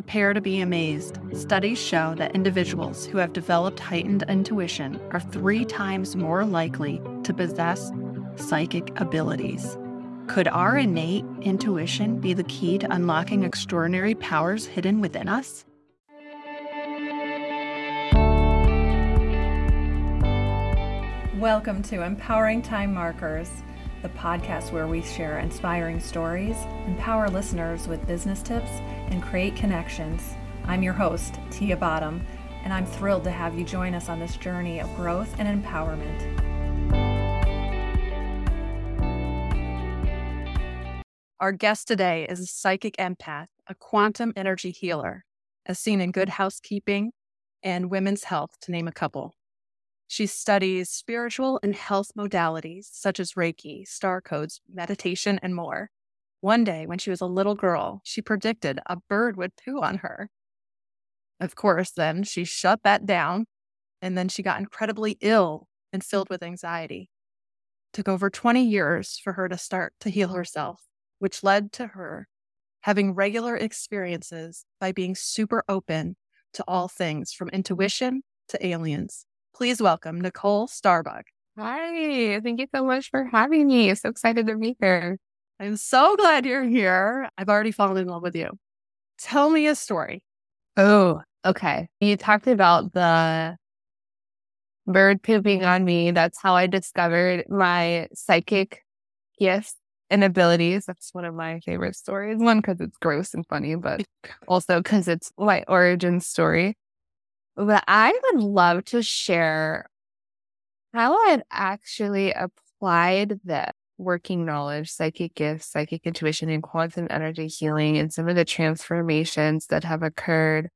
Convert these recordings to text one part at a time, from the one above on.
prepare to be amazed. Studies show that individuals who have developed heightened intuition are three times more likely to possess psychic abilities. Could our innate intuition be the key to unlocking extraordinary powers hidden within us? Welcome to Empowering Time Markers, the podcast where we share inspiring stories, empower listeners with business tips, and create connections. I'm your host, Tia Bottom, and I'm thrilled to have you join us on this journey of growth and empowerment. Our guest today is a psychic empath, a quantum energy healer, as seen in Good Housekeeping and Women's Health, to name a couple. She studies spiritual and health modalities such as Reiki, star codes, meditation, and more. One day, when she was a little girl, she predicted a bird would poo on her. Of course, then she shut that down, and then she got incredibly ill and filled with anxiety. It took over 20 years for her to start to heal herself which led to her having regular experiences by being super open to all things from intuition to aliens. Please welcome Nicole Starbuck. Hi, thank you so much for having me. So excited to be here. I'm so glad you're here. I've already fallen in love with you. Tell me a story. Oh, okay. You talked about the bird pooping on me. That's how I discovered my psychic gifts and abilities. That's one of my favorite stories. One, because it's gross and funny, but also because it's my origin story. But I would love to share how I've actually applied the working knowledge, psychic gifts, psychic intuition, and quantum energy healing, and some of the transformations that have occurred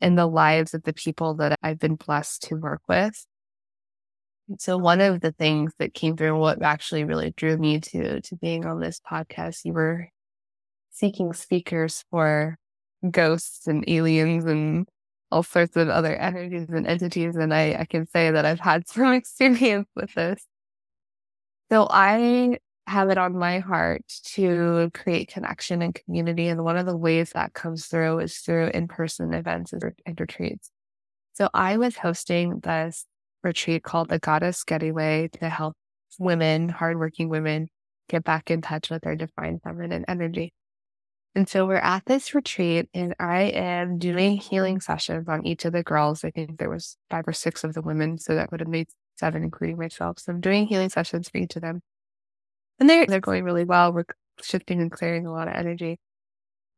in the lives of the people that I've been blessed to work with. So one of the things that came through what actually really drew me to to being on this podcast, you were seeking speakers for ghosts and aliens and all sorts of other energies and entities. And I, I can say that I've had some experience with this. So I have it on my heart to create connection and community. And one of the ways that comes through is through in-person events and retreats. So I was hosting this retreat called the Goddess Getaway to help women, hardworking women, get back in touch with their divine feminine energy. And so we're at this retreat and I am doing healing sessions on each of the girls. I think there was five or six of the women, so that would have made seven, including myself. So I'm doing healing sessions for each of them. And they're, they're going really well. We're shifting and clearing a lot of energy.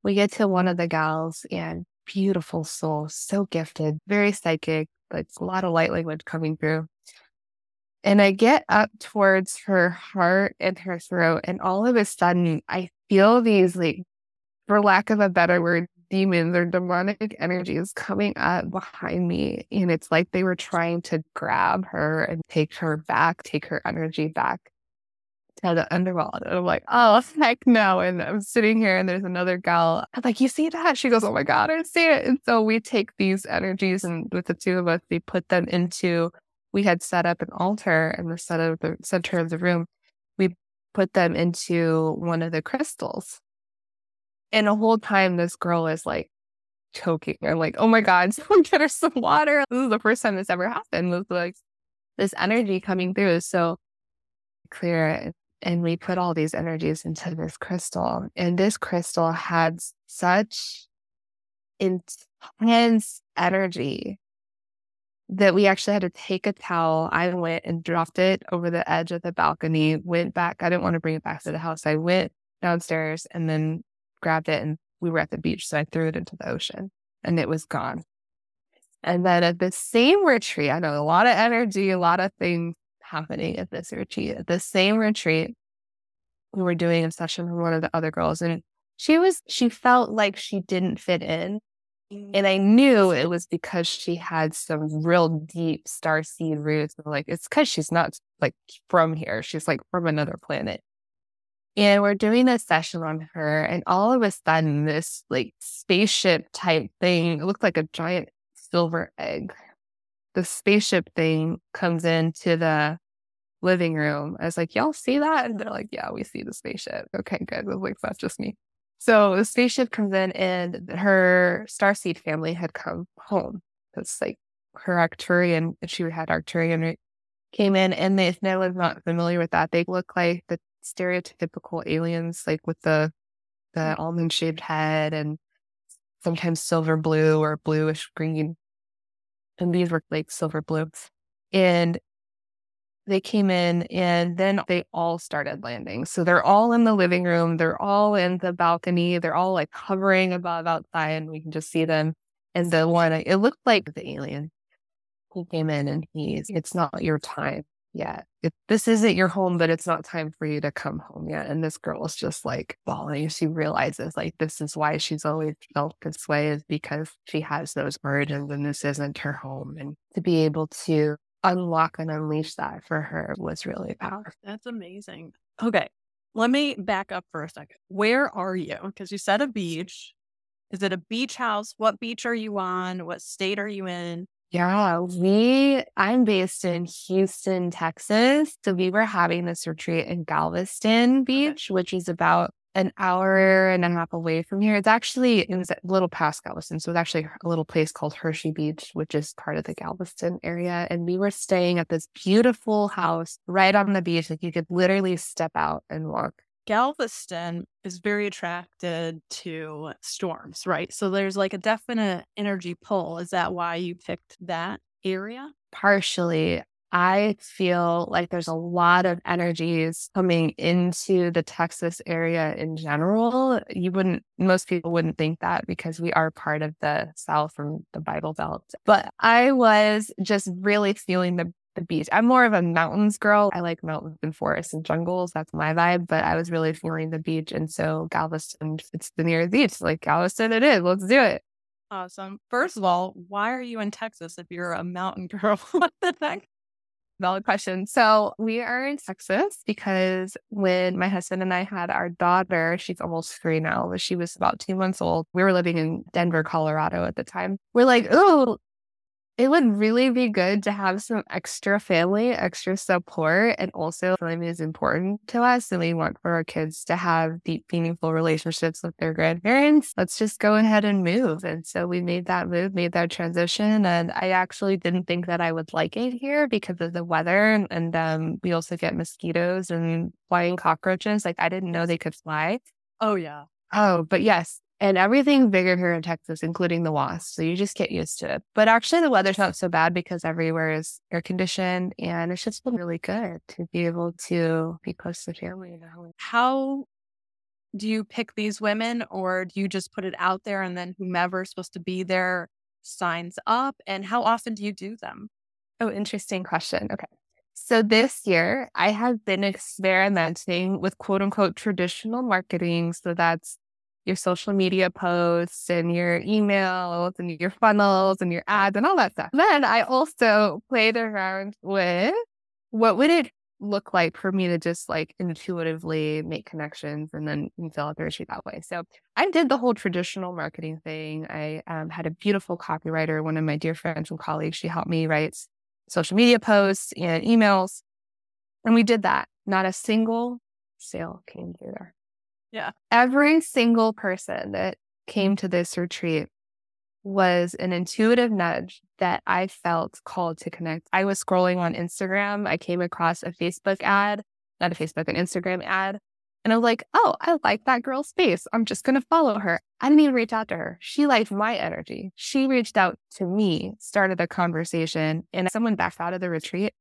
We get to one of the gals and beautiful soul, so gifted, very psychic, but a lot of light language coming through. And I get up towards her heart and her throat, and all of a sudden, I feel these, like, for lack of a better word, demons or demonic energies coming up behind me. And it's like they were trying to grab her and take her back, take her energy back to the underworld. And I'm like, oh, heck no. And I'm sitting here and there's another gal. I'm like, you see that? She goes, oh my God, I see it. And so we take these energies and with the two of us, we put them into, we had set up an altar in the center of the center of the room. We put them into one of the crystals. And the whole time, this girl is like choking. I'm like, oh my God, someone get her some water. This is the first time this ever happened with like this energy coming through. So clear and we put all these energies into this crystal. And this crystal had such intense energy that we actually had to take a towel. I went and dropped it over the edge of the balcony, went back. I didn't want to bring it back to the house. I went downstairs and then grabbed it and we were at the beach. So I threw it into the ocean and it was gone. And then at the same retreat, I know a lot of energy, a lot of things happening at this retreat. At the same retreat, we were doing a session with one of the other girls, and she was, she felt like she didn't fit in. And I knew it was because she had some real deep star seed roots. Like, it's because she's not like from here. She's like from another planet. And we're doing a session on her, and all of a sudden, this like spaceship type thing, it looked like a giant silver egg the spaceship thing comes into the living room. I was like, y'all see that? And they're like, yeah, we see the spaceship. Okay, good. I was like, that's just me. So the spaceship comes in and her starseed family had come home. It's like her Arcturian, she had Arcturian came in and they, if no one's not familiar with that, they look like the stereotypical aliens, like with the the mm. almond shaped head and sometimes silver blue or bluish green. And these were like silver blue. And they came in and then they all started landing. So they're all in the living room, they're all in the balcony, they're all like hovering above outside, and we can just see them. And the one, it looked like the alien. He came in and he's, it's not your time yet. It, this isn't your home, but it's not time for you to come home yet. And this girl is just like bawling. She realizes like this is why she's always felt this way is because she has those origins and this isn't her home. And to be able to unlock and unleash that for her was really powerful. That's amazing. Okay. Let me back up for a second. Where are you? Because you said a beach. Is it a beach house? What beach are you on? What state are you in? Yeah, we, I'm based in Houston, Texas. So we were having this retreat in Galveston Beach, which is about an hour and a half away from here. It's actually, it was a little past Galveston. So it's actually a little place called Hershey Beach, which is part of the Galveston area. And we were staying at this beautiful house right on the beach. Like you could literally step out and walk Galveston is very attracted to storms, right? So there's like a definite energy pull. Is that why you picked that area? Partially. I feel like there's a lot of energies coming into the Texas area in general. You wouldn't, most people wouldn't think that because we are part of the South from the Bible Belt. But I was just really feeling the the beach. I'm more of a mountains girl. I like mountains and forests and jungles. That's my vibe. But I was really feeling the beach. And so Galveston, it's the nearest beach. Like Galveston, it is. Let's do it. Awesome. First of all, why are you in Texas if you're a mountain girl? what the heck? Valid question. So we are in Texas because when my husband and I had our daughter, she's almost three now, but she was about two months old. We were living in Denver, Colorado at the time. We're like, oh, it would really be good to have some extra family, extra support, and also family is important to us. And we want for our kids to have deep, meaningful relationships with their grandparents. Let's just go ahead and move. And so we made that move, made that transition. And I actually didn't think that I would like it here because of the weather. And, and um, we also get mosquitoes and flying cockroaches. Like I didn't know they could fly. Oh, yeah. Oh, but yes, and everything's bigger here in Texas, including the wasps. So you just get used to it. But actually, the weather's not so bad because everywhere is air conditioned and it's just been really good to be able to be close to family now. How do you pick these women or do you just put it out there and then whomever's supposed to be there signs up? And how often do you do them? Oh, interesting question. Okay. So this year, I have been experimenting with quote unquote traditional marketing. So that's your social media posts and your emails and your funnels and your ads and all that stuff. Then I also played around with what would it look like for me to just like intuitively make connections and then fill out the retreat that way. So I did the whole traditional marketing thing. I um, had a beautiful copywriter, one of my dear friends and colleagues. She helped me write social media posts and emails. And we did that. Not a single sale came through there. Yeah. Every single person that came to this retreat was an intuitive nudge that I felt called to connect. I was scrolling on Instagram. I came across a Facebook ad, not a Facebook, an Instagram ad. And I was like, oh, I like that girl's face. I'm just going to follow her. I didn't even reach out to her. She liked my energy. She reached out to me, started a conversation, and someone backed out of the retreat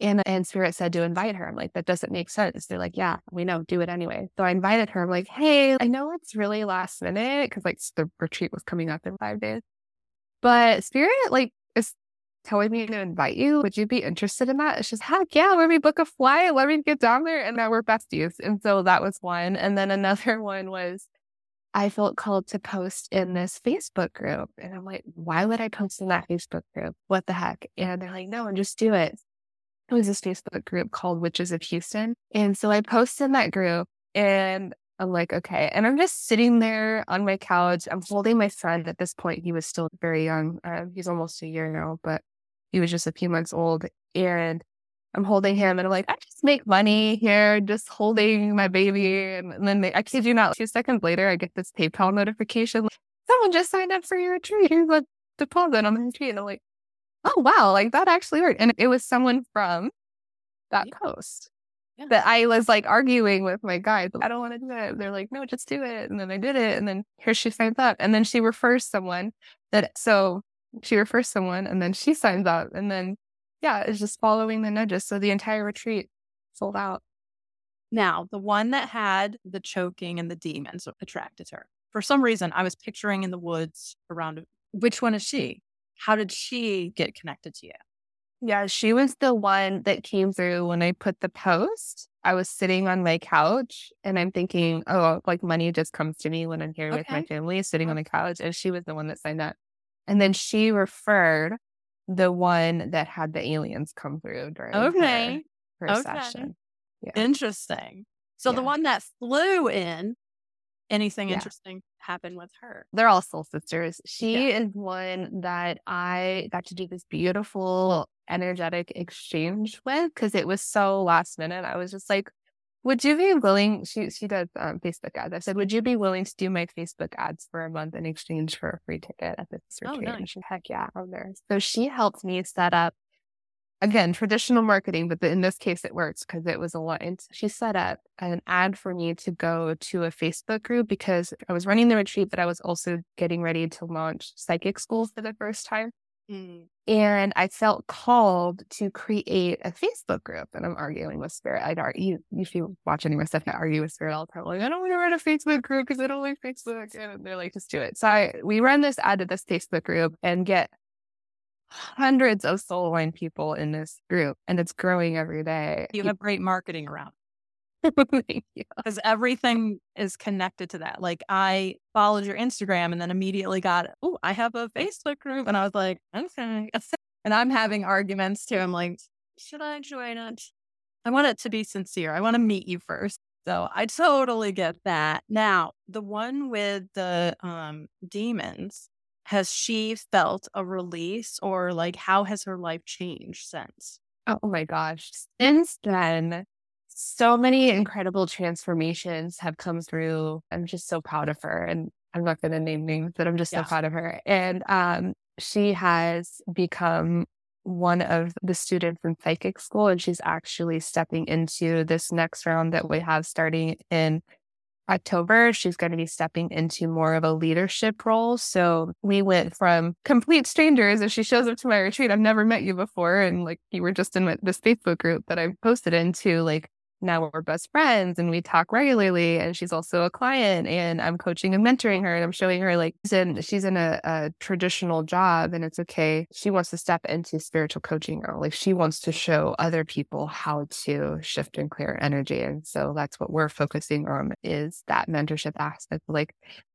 and, and Spirit said to invite her. I'm like, that doesn't make sense. They're like, yeah, we know, do it anyway. So I invited her. I'm like, hey, I know it's really last minute because like the retreat was coming up in five days. But Spirit like is telling me to invite you. Would you be interested in that? It's just, heck yeah, let me book a flight. Let me get down there. And now we're besties. And so that was one. And then another one was I felt called to post in this Facebook group. And I'm like, why would I post in that Facebook group? What the heck? And they're like, no, and just do it it was this Facebook group called Witches of Houston. And so I posted in that group and I'm like, okay. And I'm just sitting there on my couch. I'm holding my son. At this point, he was still very young. Uh, he's almost a year now, but he was just a few months old. And I'm holding him and I'm like, I just make money here, just holding my baby. And, and then they, I kid you not, two seconds later, I get this PayPal notification. Like, Someone just signed up for your retreat. Here's a deposit on the retreat. And I'm like, oh, wow, like that actually worked. And it was someone from that yeah. post yeah. that I was like arguing with my guides. I don't want to do it. They're like, no, just do it. And then I did it. And then here she signs up. And then she refers someone that, so she refers someone and then she signs up. And then yeah, it's just following the nudges. So the entire retreat sold out. Now, the one that had the choking and the demons attracted her. For some reason, I was picturing in the woods around which one is she? How did she get connected to you? Yeah, she was the one that came through when I put the post. I was sitting on my couch and I'm thinking, oh, like money just comes to me when I'm here okay. with my family, sitting on the couch. And she was the one that signed up. And then she referred the one that had the aliens come through during okay. her, her okay. session. Yeah. Interesting. So yeah. the one that flew in, anything yeah. interesting happen with her? They're all soul sisters. She is one that I got to do this beautiful energetic exchange with because it was so last minute. I was just like, would you be willing? She she does um, Facebook ads. I said, would you be willing to do my Facebook ads for a month in exchange for a free ticket at this retreat? Oh, nice. She, heck yeah, I'm there. So she helped me set up again traditional marketing, but in this case it works because it was aligned. She set up an ad for me to go to a Facebook group because I was running the retreat, but I was also getting ready to launch psychic school for the first time. Mm. And I felt called to create a Facebook group. And I'm arguing with Spirit. I'd argue, if you watch any of my stuff, I argue with Spirit all the time. Like, I don't want to run a Facebook group because I don't like Facebook. And they're like, just do it. So I, we run this ad to this Facebook group and get hundreds of soul aligned people in this group. And it's growing every day. You have great marketing around because everything is connected to that. Like I followed your Instagram and then immediately got, oh, I have a Facebook group. And I was like, okay. And I'm having arguments too. I'm like, should I join it? I want it to be sincere. I want to meet you first. So I totally get that. Now, the one with the um, demons, has she felt a release or like how has her life changed since? Oh my gosh. Since then, so many incredible transformations have come through. I'm just so proud of her. And I'm not going to name names, but I'm just yeah. so proud of her. And um, she has become one of the students in psychic school, and she's actually stepping into this next round that we have starting in October, she's going to be stepping into more of a leadership role. So we went from complete strangers. If she shows up to my retreat, I've never met you before. And like you were just in this Facebook group that I posted into, like now we're best friends and we talk regularly and she's also a client and i'm coaching and mentoring her and i'm showing her like she's in, she's in a, a traditional job and it's okay she wants to step into spiritual coaching role like she wants to show other people how to shift and clear energy and so that's what we're focusing on is that mentorship aspect like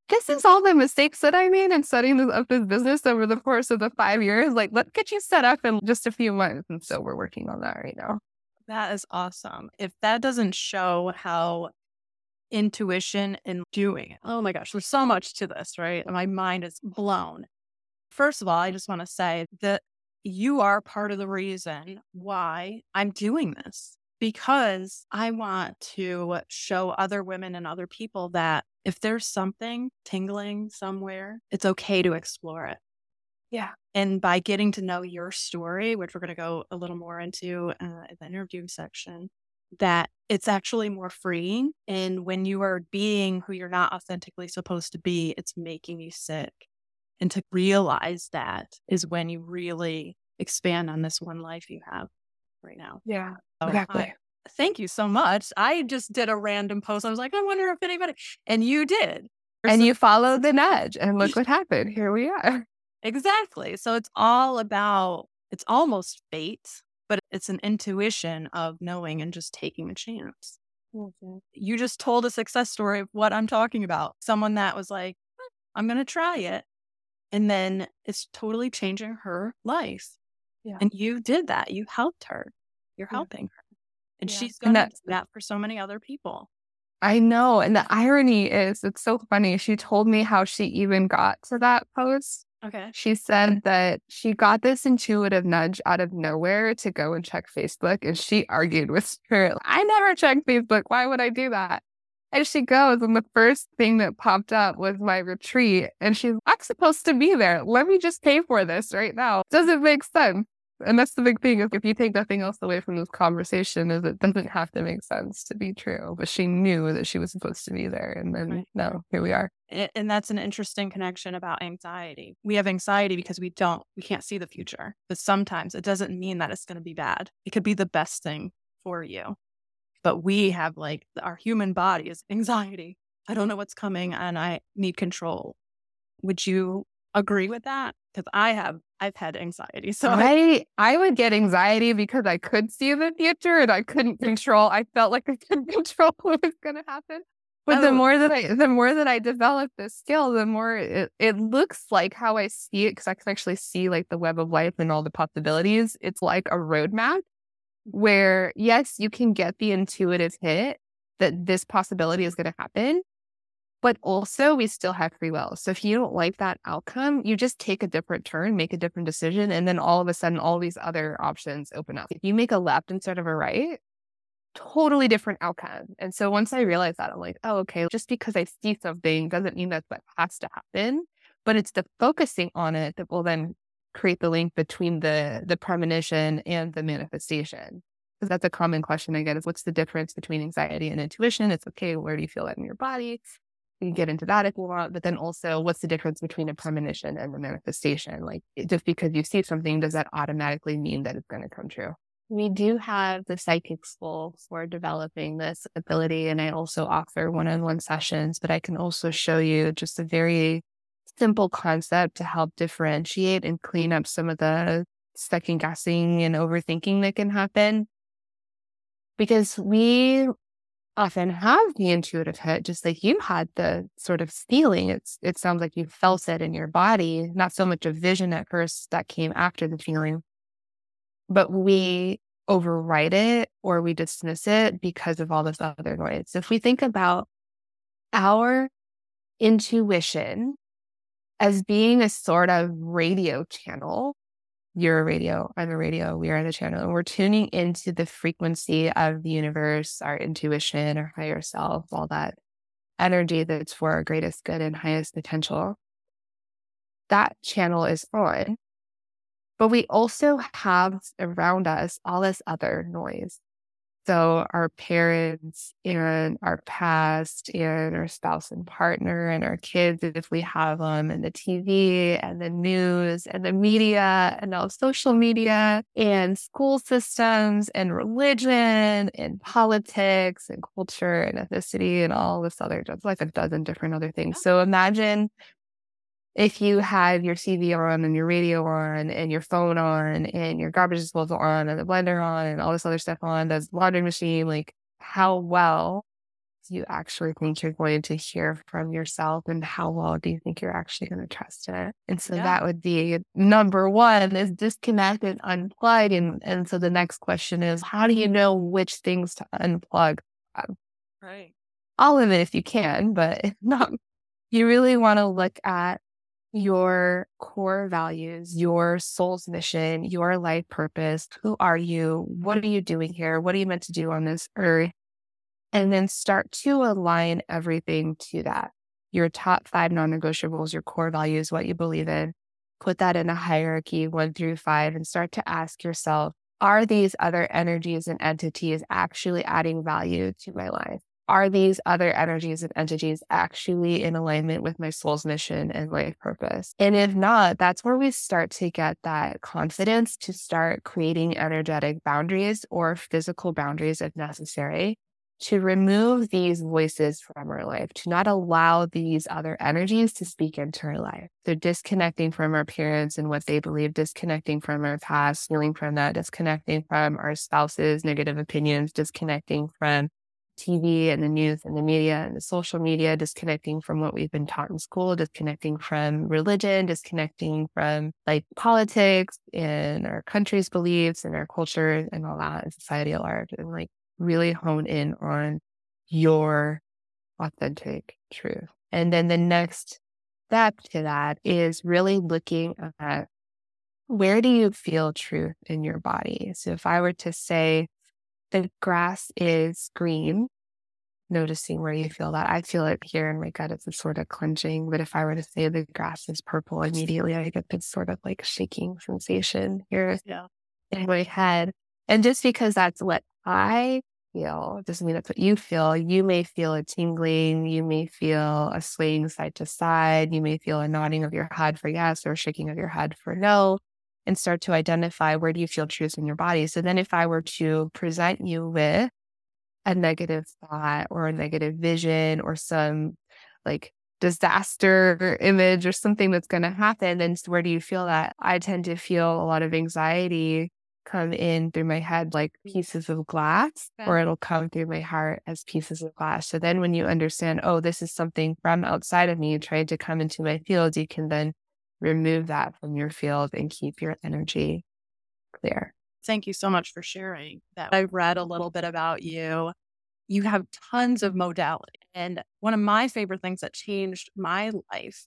this is all the mistakes that I made in setting up this business over the course of the five years. Like, let's get you set up in just a few months. And so we're working on that right now. That is awesome. If that doesn't show how intuition and doing, oh my gosh, there's so much to this, right? My mind is blown. First of all, I just want to say that you are part of the reason why I'm doing this because I want to show other women and other people that if there's something tingling somewhere, it's okay to explore it. Yeah. And by getting to know your story, which we're going to go a little more into uh, in the interview section, that it's actually more freeing. And when you are being who you're not authentically supposed to be, it's making you sick. And to realize that is when you really expand on this one life you have right now. Yeah, so exactly. I, thank you so much. I just did a random post. I was like, I wonder if anybody, and you did. And you followed the nudge, and look what happened. Here we are. Exactly. So it's all about, it's almost fate, but it's an intuition of knowing and just taking a chance. Mm-hmm. You just told a success story of what I'm talking about. Someone that was like, I'm going to try it. And then it's totally changing her life. Yeah. And you did that. You helped her. You're yeah. helping her. And yeah. she's going to do that for so many other people. I know. And the irony is, it's so funny. She told me how she even got to that post Okay. She said that she got this intuitive nudge out of nowhere to go and check Facebook. And she argued with her, I never check Facebook. Why would I do that? And she goes, and the first thing that popped up was my retreat. And she's, I'm supposed to be there. Let me just pay for this right now. Doesn't make sense. And that's the big thing is if you take nothing else away from this conversation is it doesn't have to make sense to be true. But she knew that she was supposed to be there. And then right. no, here we are. And that's an interesting connection about anxiety. We have anxiety because we don't, we can't see the future. But sometimes it doesn't mean that it's going to be bad. It could be the best thing for you. But we have like our human body is anxiety. I don't know what's coming and I need control. Would you agree with that? Because I have I've had anxiety. So I I would get anxiety because I could see the future and I couldn't control. I felt like I couldn't control what was gonna happen. But oh. the more that I the more that I develop this skill, the more it, it looks like how I see it because I can actually see like the web of life and all the possibilities. It's like a roadmap mm-hmm. where yes, you can get the intuitive hit that this possibility is going to happen, but also we still have free will. So if you don't like that outcome, you just take a different turn, make a different decision, and then all of a sudden, all these other options open up. If you make a left instead of a right, totally different outcome. And so once I realized that, I'm like, oh, okay, just because I see something doesn't mean that's what has to happen, but it's the focusing on it that will then create the link between the the premonition and the manifestation because that's a common question I get is what's the difference between anxiety and intuition? It's okay, where do you feel that in your body? You can get into that if you want, but then also what's the difference between a premonition and a manifestation? Like just because you see something, does that automatically mean that it's going to come true? We do have the psychic school for developing this ability. And I also offer one on one sessions, but I can also show you just a very simple concept to help differentiate and clean up some of the second guessing and overthinking that can happen. Because we often have the intuitive hit, just like you had the sort of feeling. It's it sounds like you felt it in your body, not so much a vision at first that came after the feeling. But we overwrite it or we dismiss it because of all this other noise. If we think about our intuition as being a sort of radio channel. You're a radio, I'm a radio, we are the channel. And we're tuning into the frequency of the universe, our intuition, our higher self, all that energy that's for our greatest good and highest potential. That channel is on. But we also have around us all this other noise. So our parents and our past and our spouse and partner and our kids, if we have them, and the TV and the news and the media and all social media and school systems and religion and politics and culture and ethnicity and all this other, just like a dozen different other things. So imagine if you had your TV on and your radio on and your phone on and your garbage disposal on and the blender on and all this other stuff on, the laundry machine, like how well do you actually think you're going to hear from yourself and how well do you think you're actually going to trust it? And so yeah. that would be number one is disconnect and unplug. And, and so the next question is, how do you know which things to unplug? Uh, right. All of it if you can, but not, you really want to look at your core values, your soul's mission, your life purpose. Who are you? What are you doing here? What are you meant to do on this earth? And then start to align everything to that. Your top five non negotiables, your core values, what you believe in. Put that in a hierarchy, one through five, and start to ask yourself are these other energies and entities actually adding value to my life? Are these other energies and entities actually in alignment with my soul's mission and life purpose? And if not, that's where we start to get that confidence to start creating energetic boundaries or physical boundaries if necessary to remove these voices from our life, to not allow these other energies to speak into our life. So disconnecting from our parents and what they believe, disconnecting from our past, healing from that, disconnecting from our spouse's negative opinions, disconnecting from TV and the news and the media and the social media, disconnecting from what we've been taught in school, disconnecting from religion, disconnecting from like politics and our country's beliefs and our culture and all that and society at large and like really hone in on your authentic truth. And then the next step to that is really looking at where do you feel truth in your body? So if I were to say the grass is green, noticing where you feel that. I feel it here in my gut. It's a sort of clenching. But if I were to say the grass is purple, immediately I get this sort of like shaking sensation here yeah. in my head. And just because that's what I feel doesn't mean that's what you feel. You may feel a tingling. You may feel a swaying side to side. You may feel a nodding of your head for yes or shaking of your head for no and start to identify where do you feel truth in your body. So then if I were to present you with a negative thought or a negative vision or some like disaster image or something that's going to happen, then where do you feel that? I tend to feel a lot of anxiety come in through my head like pieces of glass, or it'll come through my heart as pieces of glass. So then when you understand, oh, this is something from outside of me trying to come into my field, you can then remove that from your field and keep your energy clear. Thank you so much for sharing that. I've read a little bit about you. You have tons of modality. And one of my favorite things that changed my life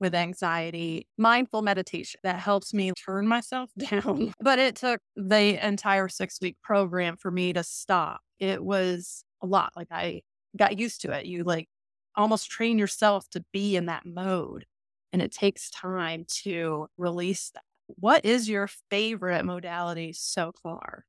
with anxiety, mindful meditation that helps me turn myself down. But it took the entire six week program for me to stop. It was a lot. Like I got used to it. You like almost train yourself to be in that mode. And it takes time to release that. What is your favorite modality so far?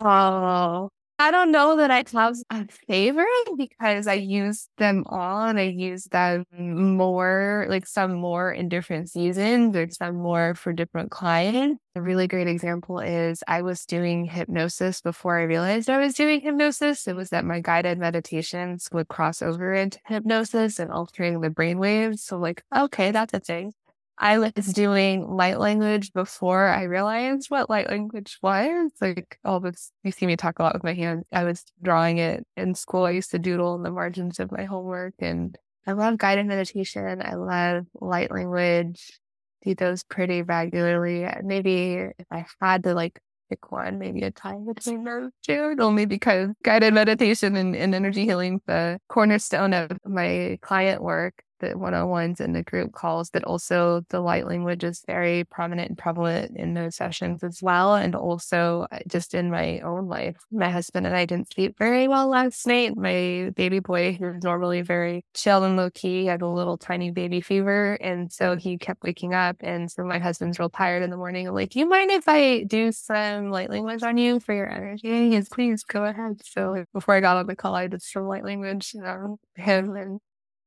Oh, I don't know that I have a favorite because I use them all and I use them more, like some more in different seasons. There's some more for different clients. A really great example is I was doing hypnosis before I realized I was doing hypnosis. It was that my guided meditations would cross over into hypnosis and altering the brain waves. So like, okay, that's a thing. I was doing light language before I realized what light language was. Like all this, you see me talk a lot with my hands. I was drawing it in school. I used to doodle in the margins of my homework and I love guided meditation. I love light language. Do those pretty regularly. Uh, maybe if I had to like pick one, maybe a time between those two, only because guided meditation and, and energy healing, the cornerstone of my client work the one on ones and the group calls, but also the light language is very prominent and prevalent in those sessions as well. And also uh, just in my own life, my husband and I didn't sleep very well last night. My baby boy, who's normally very chill and low key, had a little tiny baby fever. And so he kept waking up. And so my husband's real tired in the morning. I'm like, do you mind if I do some light language on you for your energy? He please go ahead. So before I got on the call, I did some light language um, him and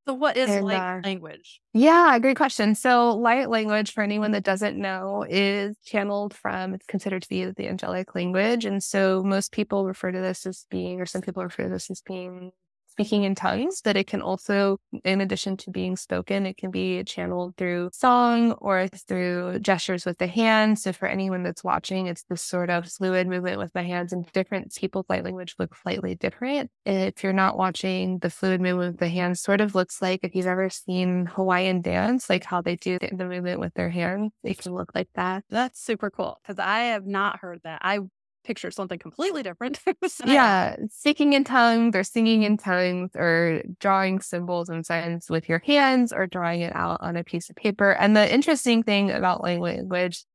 so, what is and, light uh, language? Yeah, great question. So, light language, for anyone that doesn't know, is channeled from, it's considered to be the angelic language. And so, most people refer to this as being, or some people refer to this as being speaking in tongues, but it can also, in addition to being spoken, it can be channeled through song or through gestures with the hands. So for anyone that's watching, it's this sort of fluid movement with my hands and different people's light language look slightly different. If you're not watching, the fluid movement with the hands sort of looks like if you've ever seen Hawaiian dance, like how they do the, the movement with their hands, it can look like that. That's super cool because I have not heard that. I picture something completely different. so, yeah, speaking in tongues or singing in tongues or drawing symbols and signs with your hands or drawing it out on a piece of paper. And the interesting thing about language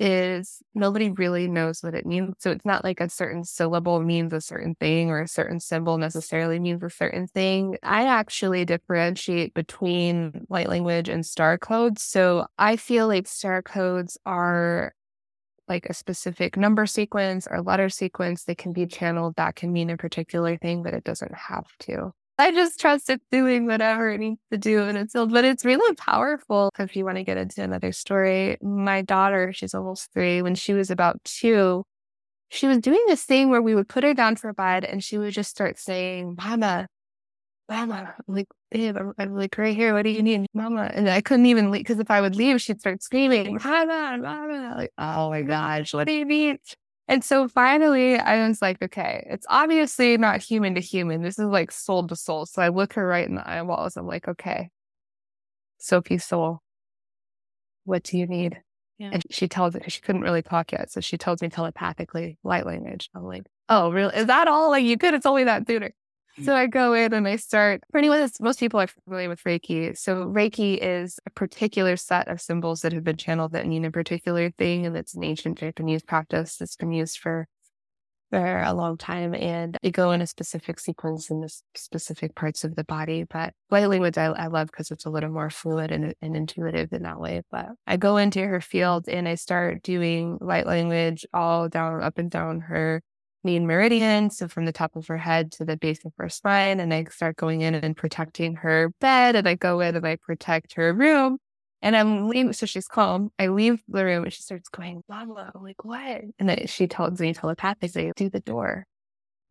is nobody really knows what it means. So it's not like a certain syllable means a certain thing or a certain symbol necessarily means a certain thing. I actually differentiate between light language and star codes. So I feel like star codes are like a specific number sequence or letter sequence that can be channeled that can mean a particular thing, but it doesn't have to. I just trust it doing whatever it needs to do and it's but it's really powerful. If you want to get into another story, my daughter, she's almost three, when she was about two, she was doing this thing where we would put her down for a bed and she would just start saying, Mama, Mama, like, babe, I'm, I'm, like right here. What do you need, Mama? And I couldn't even leave because if I would leave, she'd start screaming, Mama, Mama. Like, oh my gosh, what do you need? And so finally, I was like, okay, it's obviously not human to human. This is like soul to soul. So I look her right in the eyeballs. I'm like, okay, Sophie Soul, what do you need? Yeah. And she tells it because she couldn't really talk yet. So she tells me telepathically, light language. I'm like, oh, really? Is that all? Like, you could have told me that sooner. So I go in and I start. For anyone most people are familiar with Reiki. So Reiki is a particular set of symbols that have been channeled that mean a particular thing, and it's an ancient Japanese practice that's been used for for a long time, and they go in a specific sequence in the specific parts of the body. But light language I, I love because it's a little more fluid and, and intuitive in that way. But I go into her field and I start doing light language all down up and down her main meridian. So from the top of her head to the base of her spine. And I start going in and protecting her bed. And I go in and I protect her room. And I'm leaving. So she's calm. I leave the room and she starts going, I'm like, what? And then she tells me telepathically, do the door.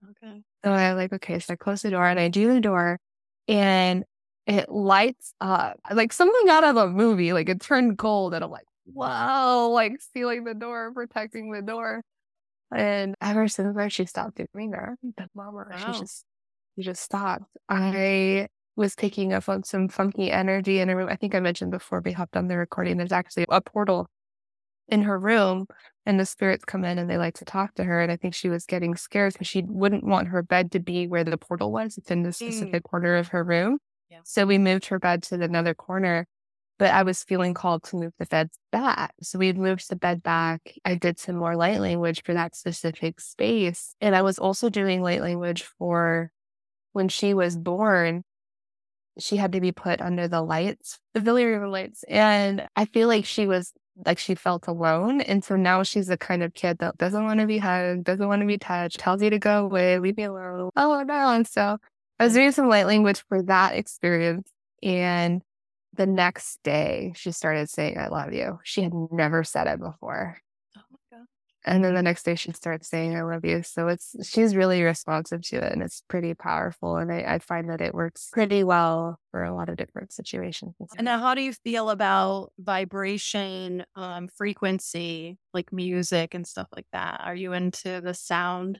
Okay. So I'm like, okay. So I close the door and I do the door and it lights up like something out of a movie. Like it turned gold. And I'm like, wow, like sealing the door, protecting the door. And ever since then, she stopped doing that. The mama, wow. she just, she just stopped. I was picking up on some funky energy in her room. I think I mentioned before we hopped on the recording, there's actually a portal in her room and the spirits come in and they like to talk to her. And I think she was getting scared because she wouldn't want her bed to be where the portal was. It's in the specific mm. corner of her room. Yeah. So we moved her bed to another corner but I was feeling called to move the bed back. So we moved the bed back. I did some more light language for that specific space. And I was also doing light language for when she was born. She had to be put under the lights, the room lights. And I feel like she was like she felt alone. And so now she's the kind of kid that doesn't want to be hugged, doesn't want to be touched, tells you to go away, leave me alone. Oh no. And so I was doing some light language for that experience. And the next day she started saying i love you. She had never said it before. Oh my god and then the next day she starts saying i love you. So it's she's really responsive to it and it's pretty powerful and i, I find that it works pretty well for a lot of different situations and now how do you feel about vibration um, frequency like music and stuff like that? Are you into the sound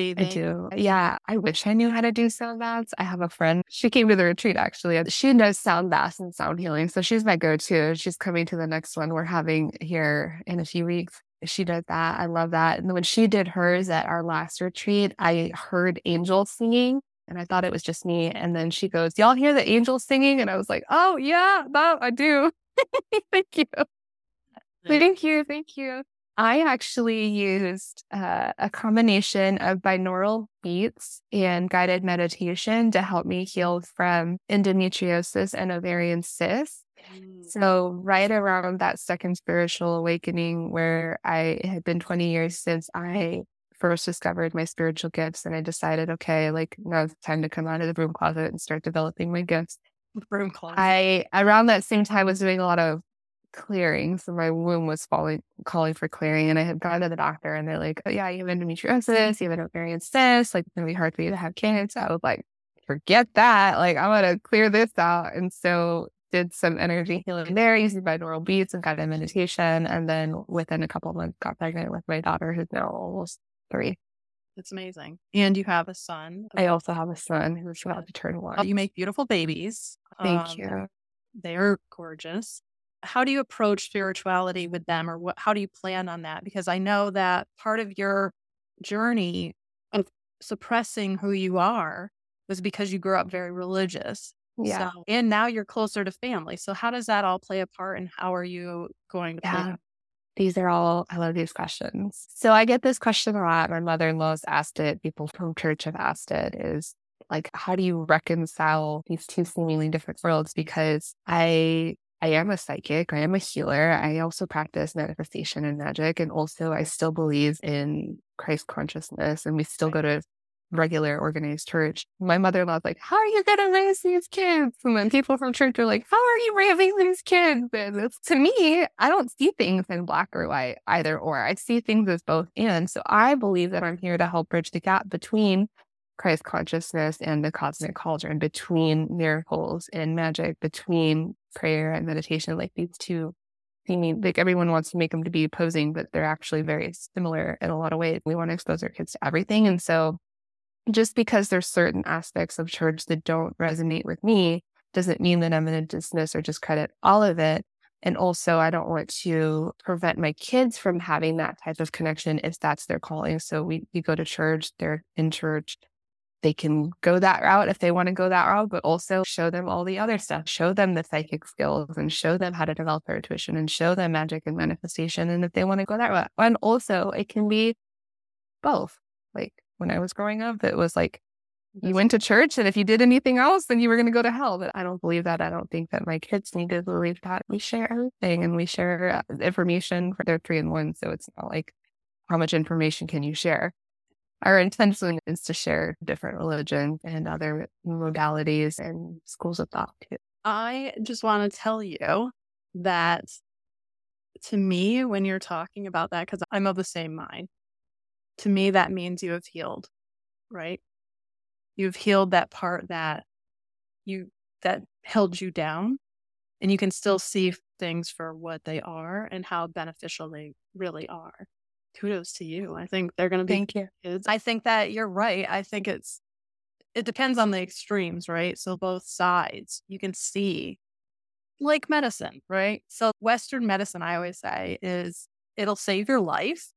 bathing. I do. Yeah. I wish I knew how to do sound baths. I have a friend. She came to the retreat actually. She does sound baths and sound healing. So she's my go to. She's coming to the next one we're having here in a few weeks. She does that. I love that. And when she did hers at our last retreat, I heard angels singing and I thought it was just me. And then she goes, Y'all hear the angels singing? And I was like, Oh, yeah, that I do. Thank you. Thank you. Thank you. I actually used uh, a combination of binaural beats and guided meditation to help me heal from endometriosis and ovarian cysts. Mm. So, right around that second spiritual awakening, where I had been 20 years since I first discovered my spiritual gifts, and I decided, okay, like now it's time to come out of the broom closet and start developing my gifts. Broom closet. I around that same time was doing a lot of clearing. So my womb was falling, calling for clearing. And I had gone to the doctor and they're like, oh, yeah, you have endometriosis, you have an ovarian cyst. Like, it's going to be hard for you to have kids. So I was like, forget that. Like, I'm going to clear this out. And so did some energy healing there using binaural beats and guided meditation. And then within a couple of months, got pregnant with my daughter who's now almost three. That's amazing. And you have a son. I also have a son who's about to turn one. You make beautiful babies. Thank um, you. They're gorgeous how do you approach spirituality with them or what how do you plan on that? Because i know that part of your journey of suppressing who you are was because you grew up very religious yeah. so, and now you're closer to family so how does that all play a part and how are you going to yeah. these are all i love these questions. So i get this question a lot my mother-in-law's asked it people from church have asked it is like how do you reconcile these two seemingly different worlds? Because i I am a psychic, I am a healer. I also practice manifestation and magic. And also, I still believe in Christ consciousness, and we still go to regular organized church. My mother in law's like, How are you going to raise these kids? And then people from church are like, How are you raising these kids? And it's, to me, I don't see things in black or white either or. I see things as both and. So I believe that I'm here to help bridge the gap between Christ consciousness and the cosmic cauldron, between miracles and magic, between prayer and meditation, like these two seeming like everyone wants to make them to be opposing, but they're actually very similar in a lot of ways. We want to expose our kids to everything. And so just because there's certain aspects of church that don't resonate with me doesn't mean that I'm going to dismiss or discredit all of it. And also, I don't want to prevent my kids from having that type of connection if that's their calling. So we, we go to church, they're in church. They can go that route if they want to go that route, but also show them all the other stuff, show them the psychic skills and show them how to develop their intuition and show them magic and manifestation. And if they want to go that route, and also it can be both. Like when I was growing up, it was like you went to church and if you did anything else, then you were going to go to hell. But I don't believe that. I don't think that my kids need to believe that. We share everything and we share uh, information for their three and one. So it's not like how much information can you share? Our intention is to share different religions and other modalities and schools of thought too. I just want to tell you that to me, when you're talking about that, because I'm of the same mind, to me, that means you have healed, right? You've healed that part that you that held you down and you can still see things for what they are and how beneficial they really are. Kudos to you. I think they're going to be Thank you. kids. I think that you're right. I think it's it depends on the extremes, right? So both sides, you can see like medicine, right? So western medicine I always say is it'll save your life,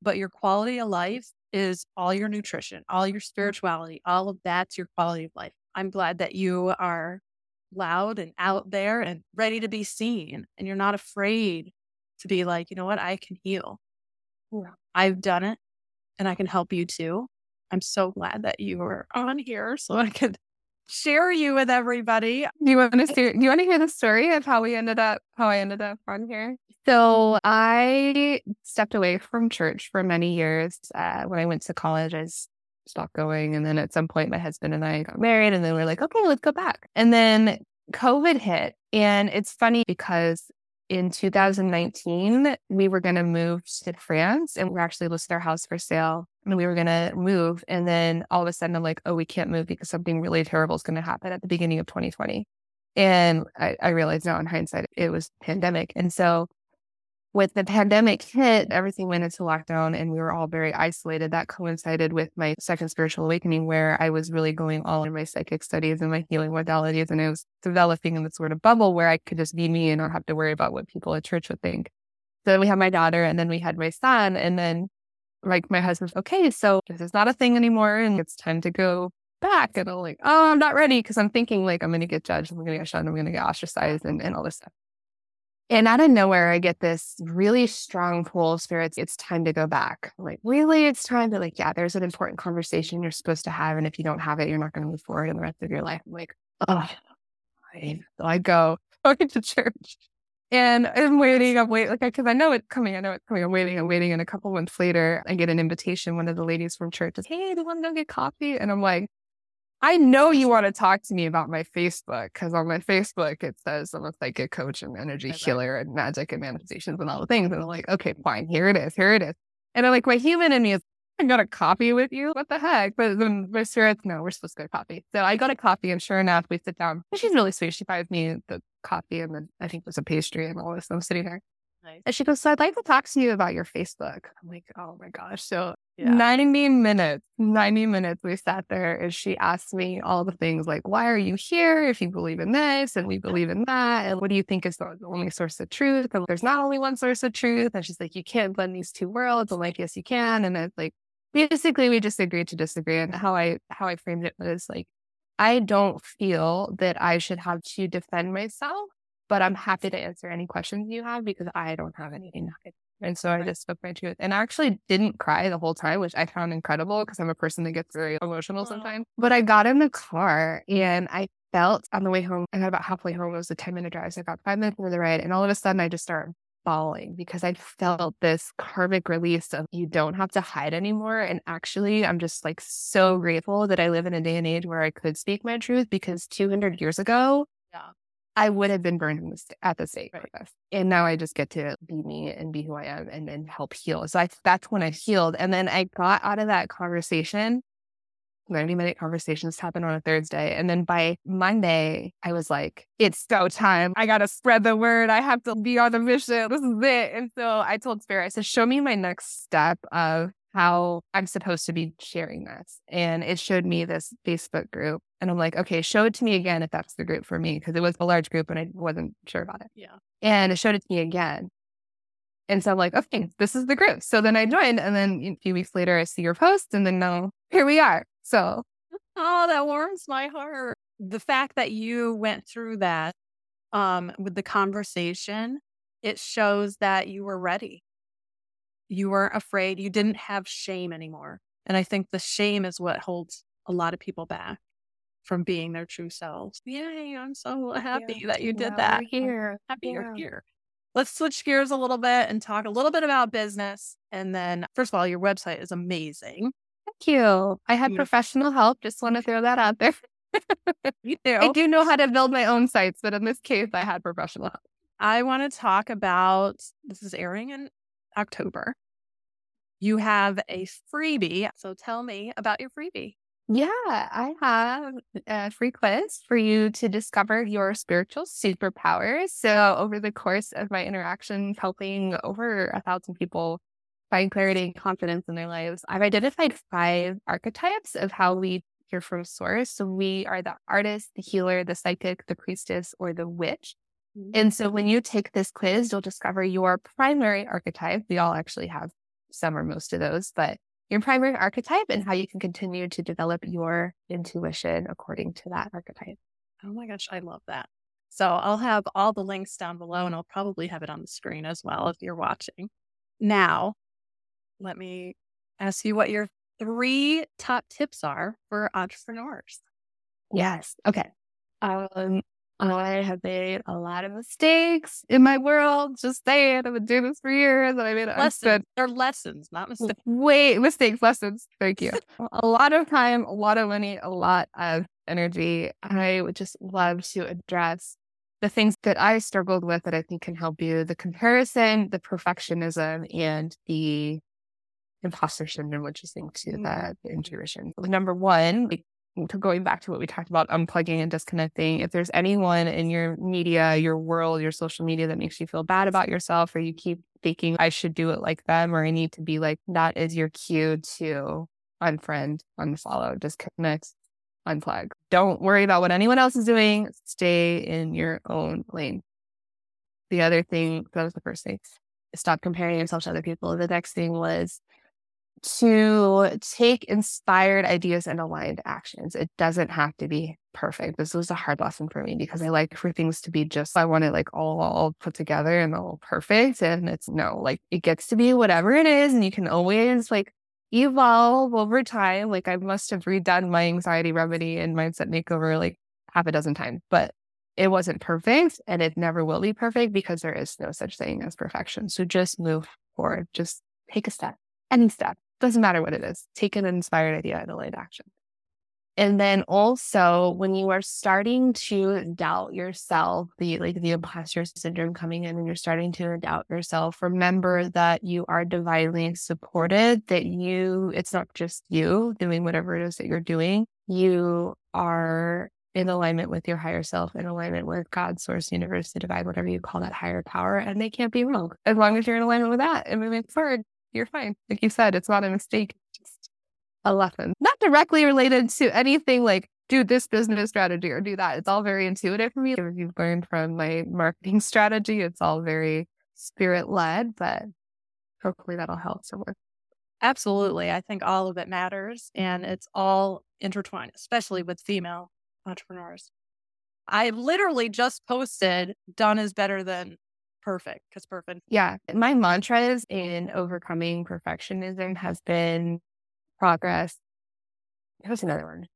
but your quality of life is all your nutrition, all your mm. spirituality, all of that's your quality of life. I'm glad that you are loud and out there and ready to be seen. And you're not afraid to be like, you know what, I can heal. I've done it and I can help you too. I'm so glad that you were on here so I could share you with everybody. Do you want to hear, do you want to hear the story of how we ended up how I ended up on here? So I stepped away from church for many years. Uh, when I went to college, I stopped going. And then at some point, my husband and I got married, and then we are like, okay, let's go back. And then COVID hit. And it's funny because in 2019, we were going to move to France and we actually listed our house for sale and we were going to move. And then all of a sudden, I'm like, oh, we can't move because something really terrible is going to happen at the beginning of 2020. And I, I realized now in hindsight, it was pandemic. And so with the pandemic hit, everything went into lockdown and we were all very isolated. That coincided with my second spiritual awakening, where I was really going all in my psychic studies and my healing modalities. And I was developing in this sort of bubble where I could just be me and not have to worry about what people at church would think. So then we had my daughter and then we had my son. And then, like, my husband's, okay, so this is not a thing anymore and it's time to go back. And I'm like, oh, I'm not ready because I'm thinking, like, I'm going to get judged, I'm going to get shunned, I'm going to get ostracized and, and all this stuff. And out of nowhere, I get this really strong pull of spirits. It's time to go back. I'm like, really? It's time to like, yeah, there's an important conversation you're supposed to have. And if you don't have it, you're not going to move forward in the rest of your life. I'm like, oh, I, so I go going to church and I'm waiting. I'm waiting, like, because I know it's coming. I know it's coming. I'm waiting. I'm waiting. And a couple months later, I get an invitation. One of the ladies from church says, Hey, do you want to go get coffee? And I'm like, I know you want to talk to me about my Facebook because on my Facebook it says I'm a psychic coach and energy healer and magic and manifestations and all the things. And I'm like, okay, fine, here it is, here it is. And I'm like, my human in me is, I got a coffee with you. What the heck? But then my spirit's, no, we're supposed to go coffee. So I got a coffee, and sure enough, we sit down. And she's really sweet. She buys me the coffee, and then I think there's a pastry and all this. I'm sitting there. Nice. And she goes, So I'd like to talk to you about your Facebook. I'm like, Oh my gosh. So yeah. 90 minutes, 90 minutes we sat there and she asked me all the things like, Why are you here if you believe in this and we believe in that? And what do you think is the only source of truth? And there's not only one source of truth. And she's like, You can't blend these two worlds. I'm like, Yes, you can. And it's like, basically we just agreed to disagree. And how I how I framed it was like, I don't feel that I should have to defend myself but I'm happy to answer any questions you have because I don't have anything to hide. And so I just spoke my truth. And I actually didn't cry the whole time, which I found incredible because I'm a person that gets very emotional sometimes. But I got in the car and I felt on the way home, I got about halfway home, it was a 10 minute drive. So I got five minutes into the ride. And all of a sudden I just started bawling because I felt this karmic release of you don't have to hide anymore. And actually, I'm just like so grateful that I live in a day and age where I could speak my truth because 200 years ago, yeah. I would have been burned the, at the stake right. for this. And now I just get to be me and be who I am and, then help heal. So I, that's when I healed. And then I got out of that conversation. 90 minute conversations happened on a Thursday. And then by Monday, I was like, it's go time. I got to spread the word. I have to be on the mission. This is it. And so I told Spirit, I said, show me my next step of how I'm supposed to be sharing this. And it showed me this Facebook group. And I'm like, okay, show it to me again if that's the group for me, because it was a large group and I wasn't sure about it. Yeah. And it showed it to me again. And so I'm like, okay, this is the group. So then I joined. And then a few weeks later, I see your post. And then now here we are. So Oh, that warms my heart. The fact that you went through that um, with the conversation, it shows that you were ready. You weren't afraid. You didn't have shame anymore. And I think the shame is what holds a lot of people back from being their true selves. Yay, I'm so happy that you did that. here. Happy you're here. Let's switch gears a little bit and talk a little bit about business. And then, first of all, your website is amazing. Thank you. I had Yeah. professional help. Just want to throw that out there. You I do. do know how to build my own sites, but in this case, I had professional help. I want to talk about this is airing in October. You have a freebie. So tell me about your freebie. Yeah, I have a free quiz for you to discover your spiritual superpowers. So, over the course of my interactions helping over a thousand people find clarity and confidence in their lives, I've identified five archetypes of how we hear from source. So, we are the artist, the healer, the psychic, the priestess, or the witch. And so, when you take this quiz, you'll discover your primary archetype. We all actually have some or most of those, but your primary archetype and how you can continue to develop your intuition according to that archetype. Oh my gosh, I love that. So I'll have all the links down below and I'll probably have it on the screen as well if you're watching. Now, let me ask you what your three top tips are for entrepreneurs. Yes. Okay. Um, Oh, I have made a lot of mistakes in my world. Just saying, I've been doing this for years, and I made Lessons. spent They're lessons, not mistakes. Wait, mistakes, lessons. Thank you. a lot of time, a lot of money, a lot of energy. I would just love to address the things that I struggled with that I think can help you the comparison, the perfectionism, and the imposter syndrome, which is linked to mm-hmm. the, the intuition. Number one, going back to what we talked about, unplugging and disconnecting. If there's anyone in your media, your world, your social media that makes you feel bad about yourself, or you keep thinking I should do it like them, or I need to be like that, is your cue to unfriend, unfollow, disconnect, unplug. Don't worry about what anyone else is doing. Stay in your own lane. The other thing, that was the first thing, stop comparing yourself to other people. The next thing was to take inspired ideas and aligned actions. It doesn't have to be perfect. This was a hard lesson for me because I like for things to be just, I want it like all, all put together and all perfect. And it's no, like it gets to be whatever it is. And you can always like evolve over time. Like I must have redone my anxiety remedy and mindset makeover like half a dozen times, but it wasn't perfect and it never will be perfect because there is no such thing as perfection. So just move forward. Just take a step, any step. Doesn't matter what it is. Take an inspired idea and aligned action. And then also when you are starting to doubt yourself, the like the imposter syndrome coming in and you're starting to doubt yourself, remember that you are divinely supported, that you it's not just you doing whatever it is that you're doing. You are in alignment with your higher self, in alignment with God, source, universe, the divine, whatever you call that higher power, and they can't be wrong. As long as you're in alignment with that and moving forward, you're fine. Like you said, it's not a mistake, just a lesson. Not directly related to anything like do this business strategy or do that. It's all very intuitive for me. If you've learned from my marketing strategy, it's all very spirit led, but hopefully that'll help someone. Absolutely. I think all of it matters and it's all intertwined, especially with female entrepreneurs. I literally just posted done is better than perfect because perfect. Yeah. My mantras in overcoming perfectionism has been progress. Here's another one.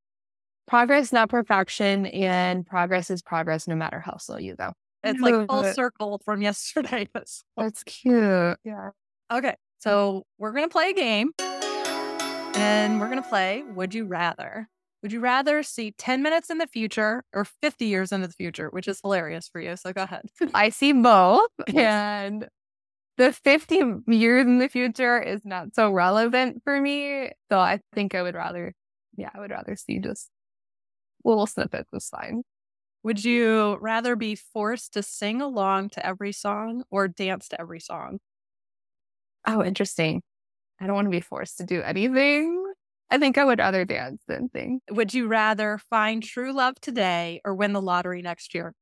Progress, not perfection, and progress is progress no matter how slow you go. It's like full it. circle from yesterday. That's- That's cute. Yeah. Okay. So we're going to play a game and we're going to play Would You Rather? Would you rather see 10 minutes in the future or 50 years into the future, which is hilarious for you? So go ahead. I see both. And the 50 years in the future is not so relevant for me. So I think I would rather, yeah, I would rather see just a little snippets is fine. Would you rather be forced to sing along to every song or dance to every song? Oh, interesting. I don't want to be forced to do anything. I think I would rather dance than sing. Would you rather find true love today or win the lottery next year?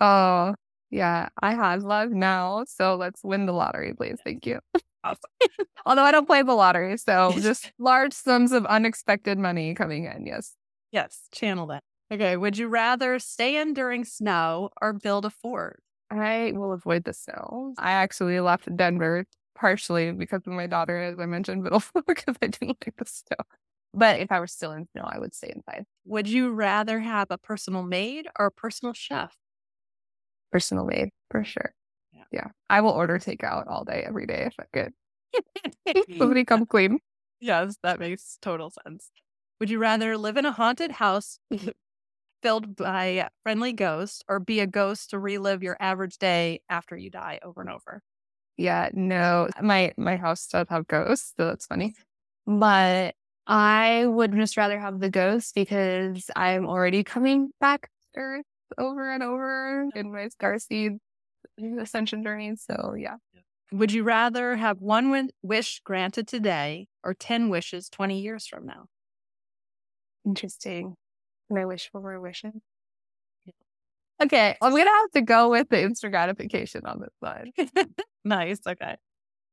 Oh, yeah, I have love now. So let's win the lottery, please. Thank you. Awesome. Although I don't play the lottery. So just large sums of unexpected money coming in. Yes. Yes, channel that. Okay. Would you rather stay in during snow or build a fort? I will avoid the snow. I actually left Denver partially because of my daughter, as I mentioned, but also because I didn't like the snow. But if I were still in snow, I would stay inside. Would you rather have a personal maid or a personal chef? Personal maid, for sure. Yeah. Yeah. I will order takeout all day, every day if I could. Somebody come clean. Yes, that makes total sense. Would you rather live in a haunted house filled by friendly ghosts or be a ghost to relive your average day after you die over and over? Yeah, no. My my house does have ghosts, so that's funny. But I would just rather have the ghost because I'm already coming back to Earth over and over in my starseed ascension journey. So yeah. Would you rather have one win- wish granted today or 10 wishes 20 years from now? Interesting. Can I wish for more wishes? Okay, I'm gonna have to go with the instant gratification on this one. nice. Okay.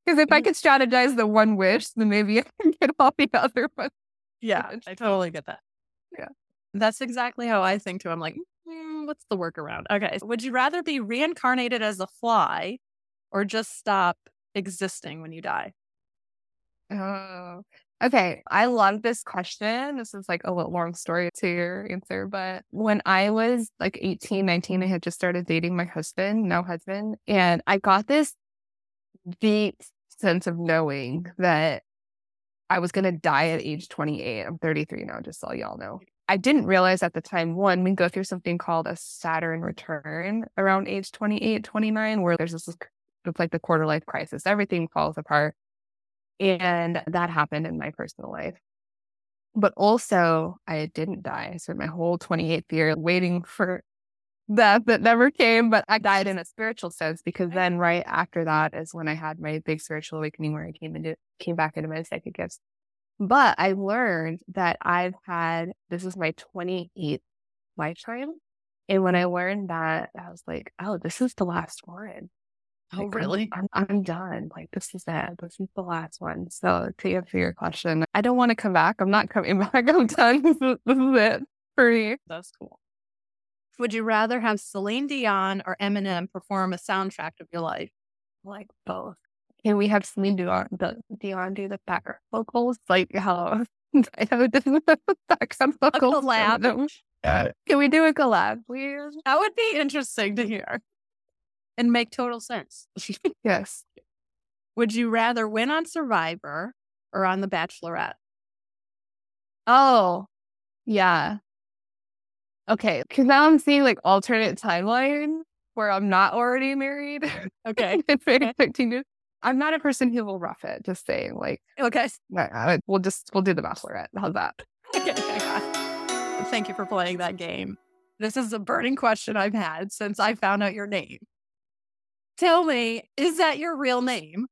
Because if I could strategize the one wish, then maybe I can get all the other ones. Yeah, I totally get that. Yeah. That's exactly how I think too. I'm like, mm, what's the workaround? Okay. Would you rather be reincarnated as a fly or just stop existing when you die? Oh, okay. I love this question. This is like a little long story to your answer. But when I was like 18, 19, I had just started dating my husband, now husband. And I got this deep sense of knowing that I was going to die at age 28. I'm 33 now, just so y'all know. I didn't realize at the time, one, we go through something called a Saturn return around age 28, 29, where there's this, it's like the quarter life crisis. Everything falls apart. And that happened in my personal life. But also, I didn't die. Spent my whole 28th year waiting for that that never came, but I died in a spiritual sense because then right after that is when I had my big spiritual awakening where I came into came back into my psychic gifts. But I learned that I've had this is my 28th lifetime. And when I learned that, I was like, oh, this is the last one. Oh, Like, really? I'm, I'm, I'm done. Like, this is it. This is the last one. So, to answer your question, I don't want to come back. I'm not coming back. I'm done. This is, this is it for me. That's cool. Would you rather have Celine Dion or Eminem perform a soundtrack of your life? Like both. Can we have Celine Dion, the, Dion do the background vocals? Like how I know it doesn't have the background A vocals. collab. No. Can we do a collab, please? That would be interesting to hear and make total sense. Yes. Would you rather win on Survivor or on The Bachelorette? Oh, yeah. Okay. Because now I'm seeing like alternate timeline where I'm not already married. Okay. it's very 15 years. I'm not a person who will rough it. Just saying, like, Okay. We'll just we'll do the Bachelorette. How's that? Okay. Thank you for playing that game. This is a burning question I've had since I found out your name. Tell me, is that your real name?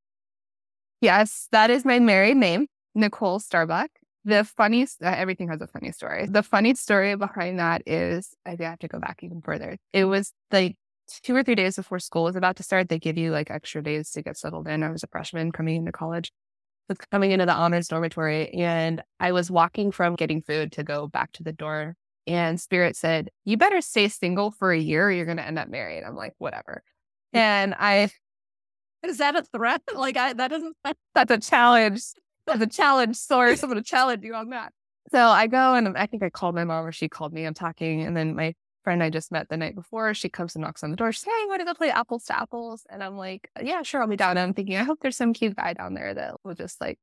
Yes, that is my married name, Nicole Starbuck. The funny, uh, everything has a funny story. The funny story behind that is I have to go back even further. It was like two or three days before school was about to start. They give you like extra days to get settled in. I was a freshman coming into college, was coming into the honors dormitory, and I was walking from getting food to go back to the door. And Spirit said, You better stay single for a year or you're going to end up married. I'm like, Whatever. And I Is that a threat? Like I that doesn't that's a challenge. That's a challenge source. I'm going to challenge you on that. So I go and I think I called my mom or she called me. I'm talking. And then my friend I just met the night before, she comes and knocks on the door. She's, Hey, you want to go play apples to apples? And I'm like, Yeah, sure, I'll be down. And I'm thinking, I hope there's some cute guy down there that will just like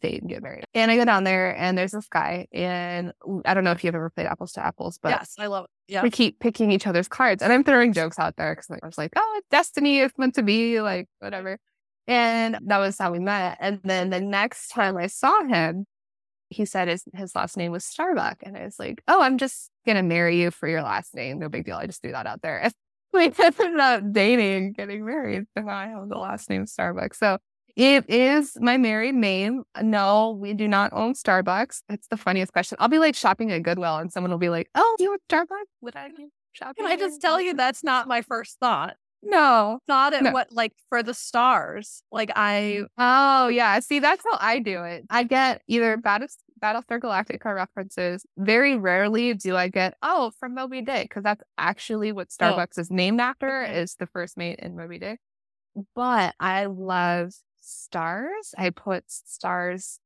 date and get married. And I go down there and there's this guy. And I don't know if you've ever played apples to apples, but Yes, I love it. Yeah. we keep picking each other's cards. And I'm throwing jokes out there because I was like, oh, destiny. is meant to be, like, whatever. And that was how we met. And then the next time I saw him, he said his, his last name was Starbuck. And I was like, oh, I'm just going to marry you for your last name. No big deal. I just threw that out there. We ended up dating, getting married. And I have the last name Starbucks. So it is my married name. No, we do not own Starbucks. It's the funniest question. I'll be like shopping at Goodwill and someone will be like, oh, do you want Starbucks? Would I be shopping? Can I just tell you that's not my first thought? No. not it No. what like for the stars. Like I mm, Oh, yeah. See, that's how I do it. I get either Battis- Battlestar Galactica references. Very rarely do I get, oh, from Moby Dick, because that's actually what oh. Starbucks oh. is named after, is the first mate in Moby Dick. But I love stars. I put stars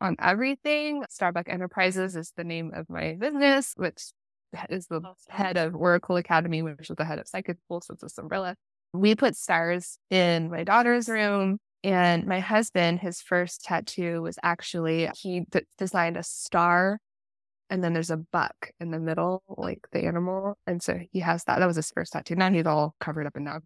on everything. Starbuck Enterprises is the name of my business, which is the awesome. head of Auracle Academy, which is the head of Psychic School, so it's a umbrella. We put stars in my daughter's room. And my husband, his first tattoo was actually, he d- designed a star and then there's a buck in the middle, like the animal. And so he has that. That was his first tattoo. Now he's all covered up in now.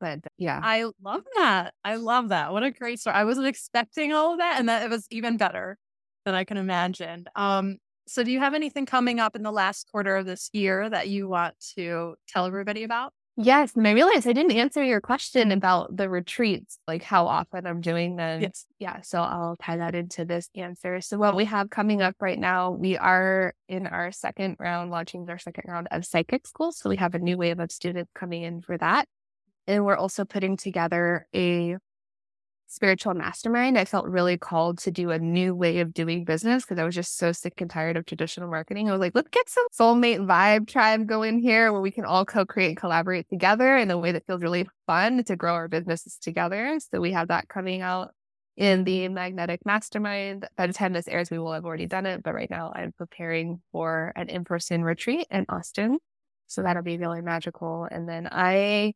But yeah. I love that. I love that. What a great story. I wasn't expecting all of that. And that it was even better than I can imagine. Um, so do you have anything coming up in the last quarter of this year that you want to tell everybody about? Yes. And I realized I didn't answer your question about the retreats, like how often I'm doing them. Yes. Yeah. So I'll tie that into this answer. So, what we have coming up right now, we are in our second round, launching our second round of psychic school. So, we have a new wave of students coming in for that. And we're also putting together a spiritual mastermind, I felt really called to do a new way of doing business because I was just so sick and tired of traditional marketing. I was like, let's get some soulmate vibe tribe going here where we can all co create and collaborate together in a way that feels really fun to grow our businesses together. So we have that coming out in the magnetic mastermind. By the time this airs, we will have already done it. But right now, I'm preparing for an in person retreat in Austin. So that'll be really magical. And then I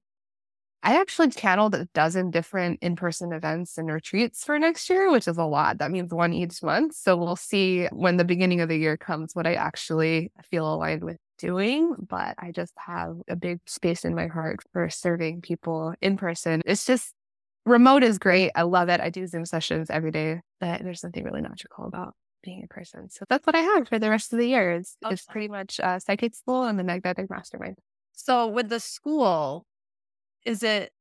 I actually channeled a dozen different in person events and retreats for next year, which is a lot. That means one each month. So we'll see when the beginning of the year comes what I actually feel aligned with doing. But I just have a big space in my heart for serving people in person. It's just remote is great. I love it. I do Zoom sessions every day, but there's something really magical about being in person. So that's what I have for the rest of the year. It's, okay. it's pretty much uh, psychic school and the magnetic mastermind. So with the school, is it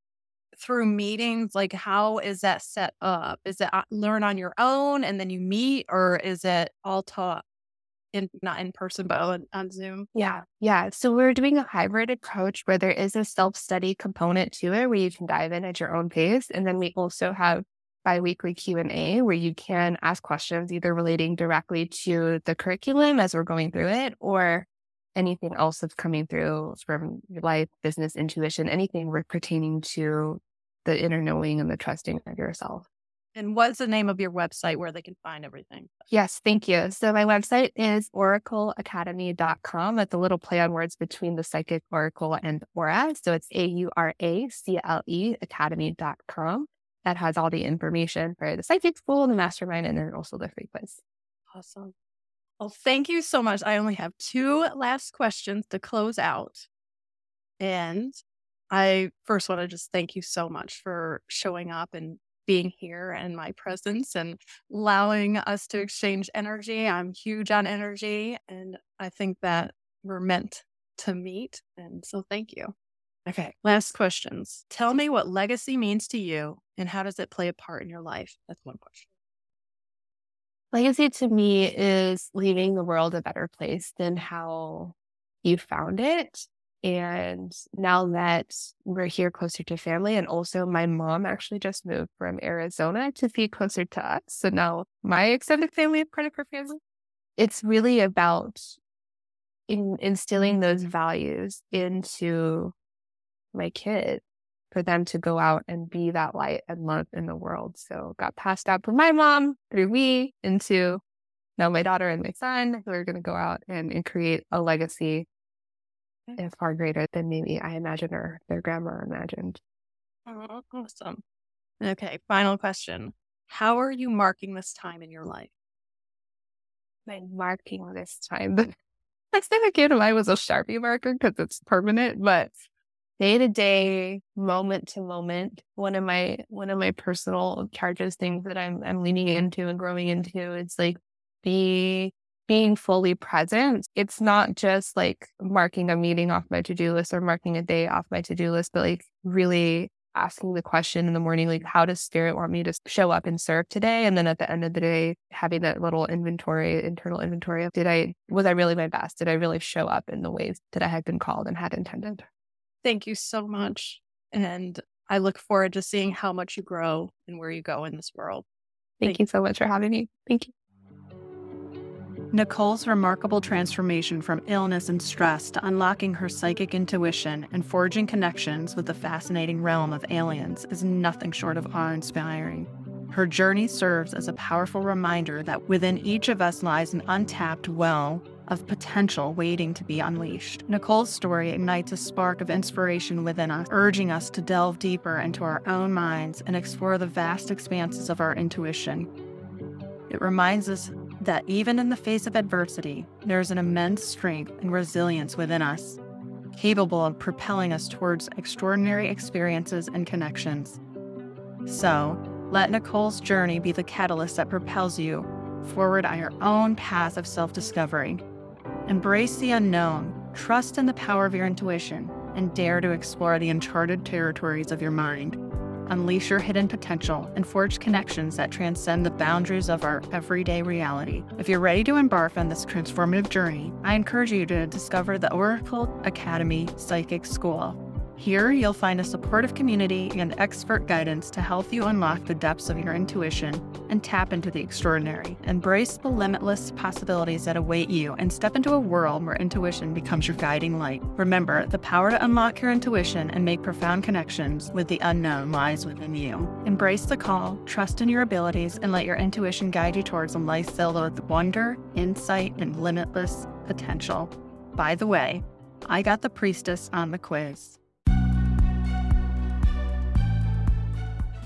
through meetings? Like, how is that set up? Is it uh, learn on your own and then you meet, or is it all taught in not in person but on, on Zoom? Yeah, yeah. So we're doing a hybrid approach where there is a self study component to it, where you can dive in at your own pace, and then we also have biweekly Q&A where you can ask questions either relating directly to the curriculum as we're going through it or anything else that's coming through from your life, business, intuition, anything pertaining to the inner knowing and the trusting of yourself. And what's the name of your website where they can find everything? Yes, thank you. So my website is auracleacademy.com. It's a little play on words between the psychic oracle and aura. So it's A U R A C L E academy.com. That has all the information for the psychic school, the mastermind, and then also the free quiz. Awesome. Well, thank you so much. I only have two last questions to close out. And I first want to just thank you so much for showing up and being here and my presence and allowing us to exchange energy. I'm huge on energy and I think that we're meant to meet. And so thank you. Okay, last questions. Tell me what legacy means to you and how does it play a part in your life? That's one question. Legacy to me is leaving the world a better place than how you found it. And now that we're here closer to family, and also my mom actually just moved from Arizona to be closer to us. So now my extended family is part of her family. It's really about in, instilling those values into my kids for them to go out and be that light and love in the world. So got passed out from my mom through me into now my daughter and my son who are going to go out and, and create a legacy far greater than maybe I imagined or their grandma imagined. Oh, awesome. Okay, final question. How are you marking this time in your life? By marking this time. The next thing that came to mind was a Sharpie marker because it's permanent, but day to day, moment to moment. One of my one of my personal charges, things that I'm I'm leaning into and growing into, it's like be being fully present. It's not just like marking a meeting off my to do list or marking a day off my to do list, but like really asking the question in the morning, like, how does spirit want me to show up and serve today? And then at the end of the day, having that little inventory, internal inventory of did I, was I really my best? Did I really show up in the ways that I had been called and had intended? Thank you so much. And I look forward to seeing how much you grow and where you go in this world. Thank, Thank you so much for having me. Thank you. Nicole's remarkable transformation from illness and stress to unlocking her psychic intuition and forging connections with the fascinating realm of aliens is nothing short of awe inspiring. Her journey serves as a powerful reminder that within each of us lies an untapped well of potential waiting to be unleashed. Nicole's story ignites a spark of inspiration within us, urging us to delve deeper into our own minds and explore the vast expanses of our intuition. It reminds us that even in the face of adversity, there is an immense strength and resilience within us, capable of propelling us towards extraordinary experiences and connections. So, let Nicole's journey be the catalyst that propels you forward on your own path of self discovery. Embrace the unknown, trust in the power of your intuition, and dare to explore the uncharted territories of your mind unleash your hidden potential, and forge connections that transcend the boundaries of our everyday reality. If you're ready to embark on this transformative journey, I encourage you to discover the Auracle Academy Psychic School. Here, you'll find a supportive community and expert guidance to help you unlock the depths of your intuition and tap into the extraordinary. Embrace the limitless possibilities that await you and step into a world where intuition becomes your guiding light. Remember, the power to unlock your intuition and make profound connections with the unknown lies within you. Embrace the call, trust in your abilities, and let your intuition guide you towards a life filled with wonder, insight, and limitless potential. By the way, I got the priestess on the quiz.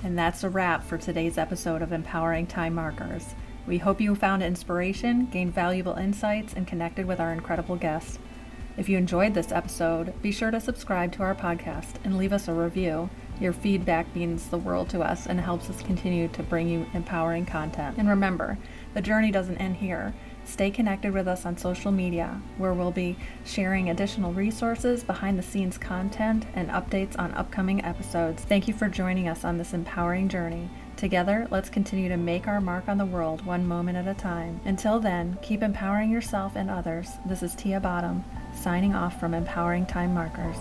And that's a wrap for today's episode of Empowering Time Markers. We hope you found inspiration, gained valuable insights, and connected with our incredible guests. If you enjoyed this episode, be sure to subscribe to our podcast and leave us a review. Your feedback means the world to us and helps us continue to bring you empowering content. And remember, the journey doesn't end here. Stay connected with us on social media, where we'll be sharing additional resources, behind the scenes content, and updates on upcoming episodes. Thank you for joining us on this empowering journey. Together, let's continue to make our mark on the world one moment at a time. Until then, keep empowering yourself and others. This is Tia Bottom, signing off from Empowering Time Markers.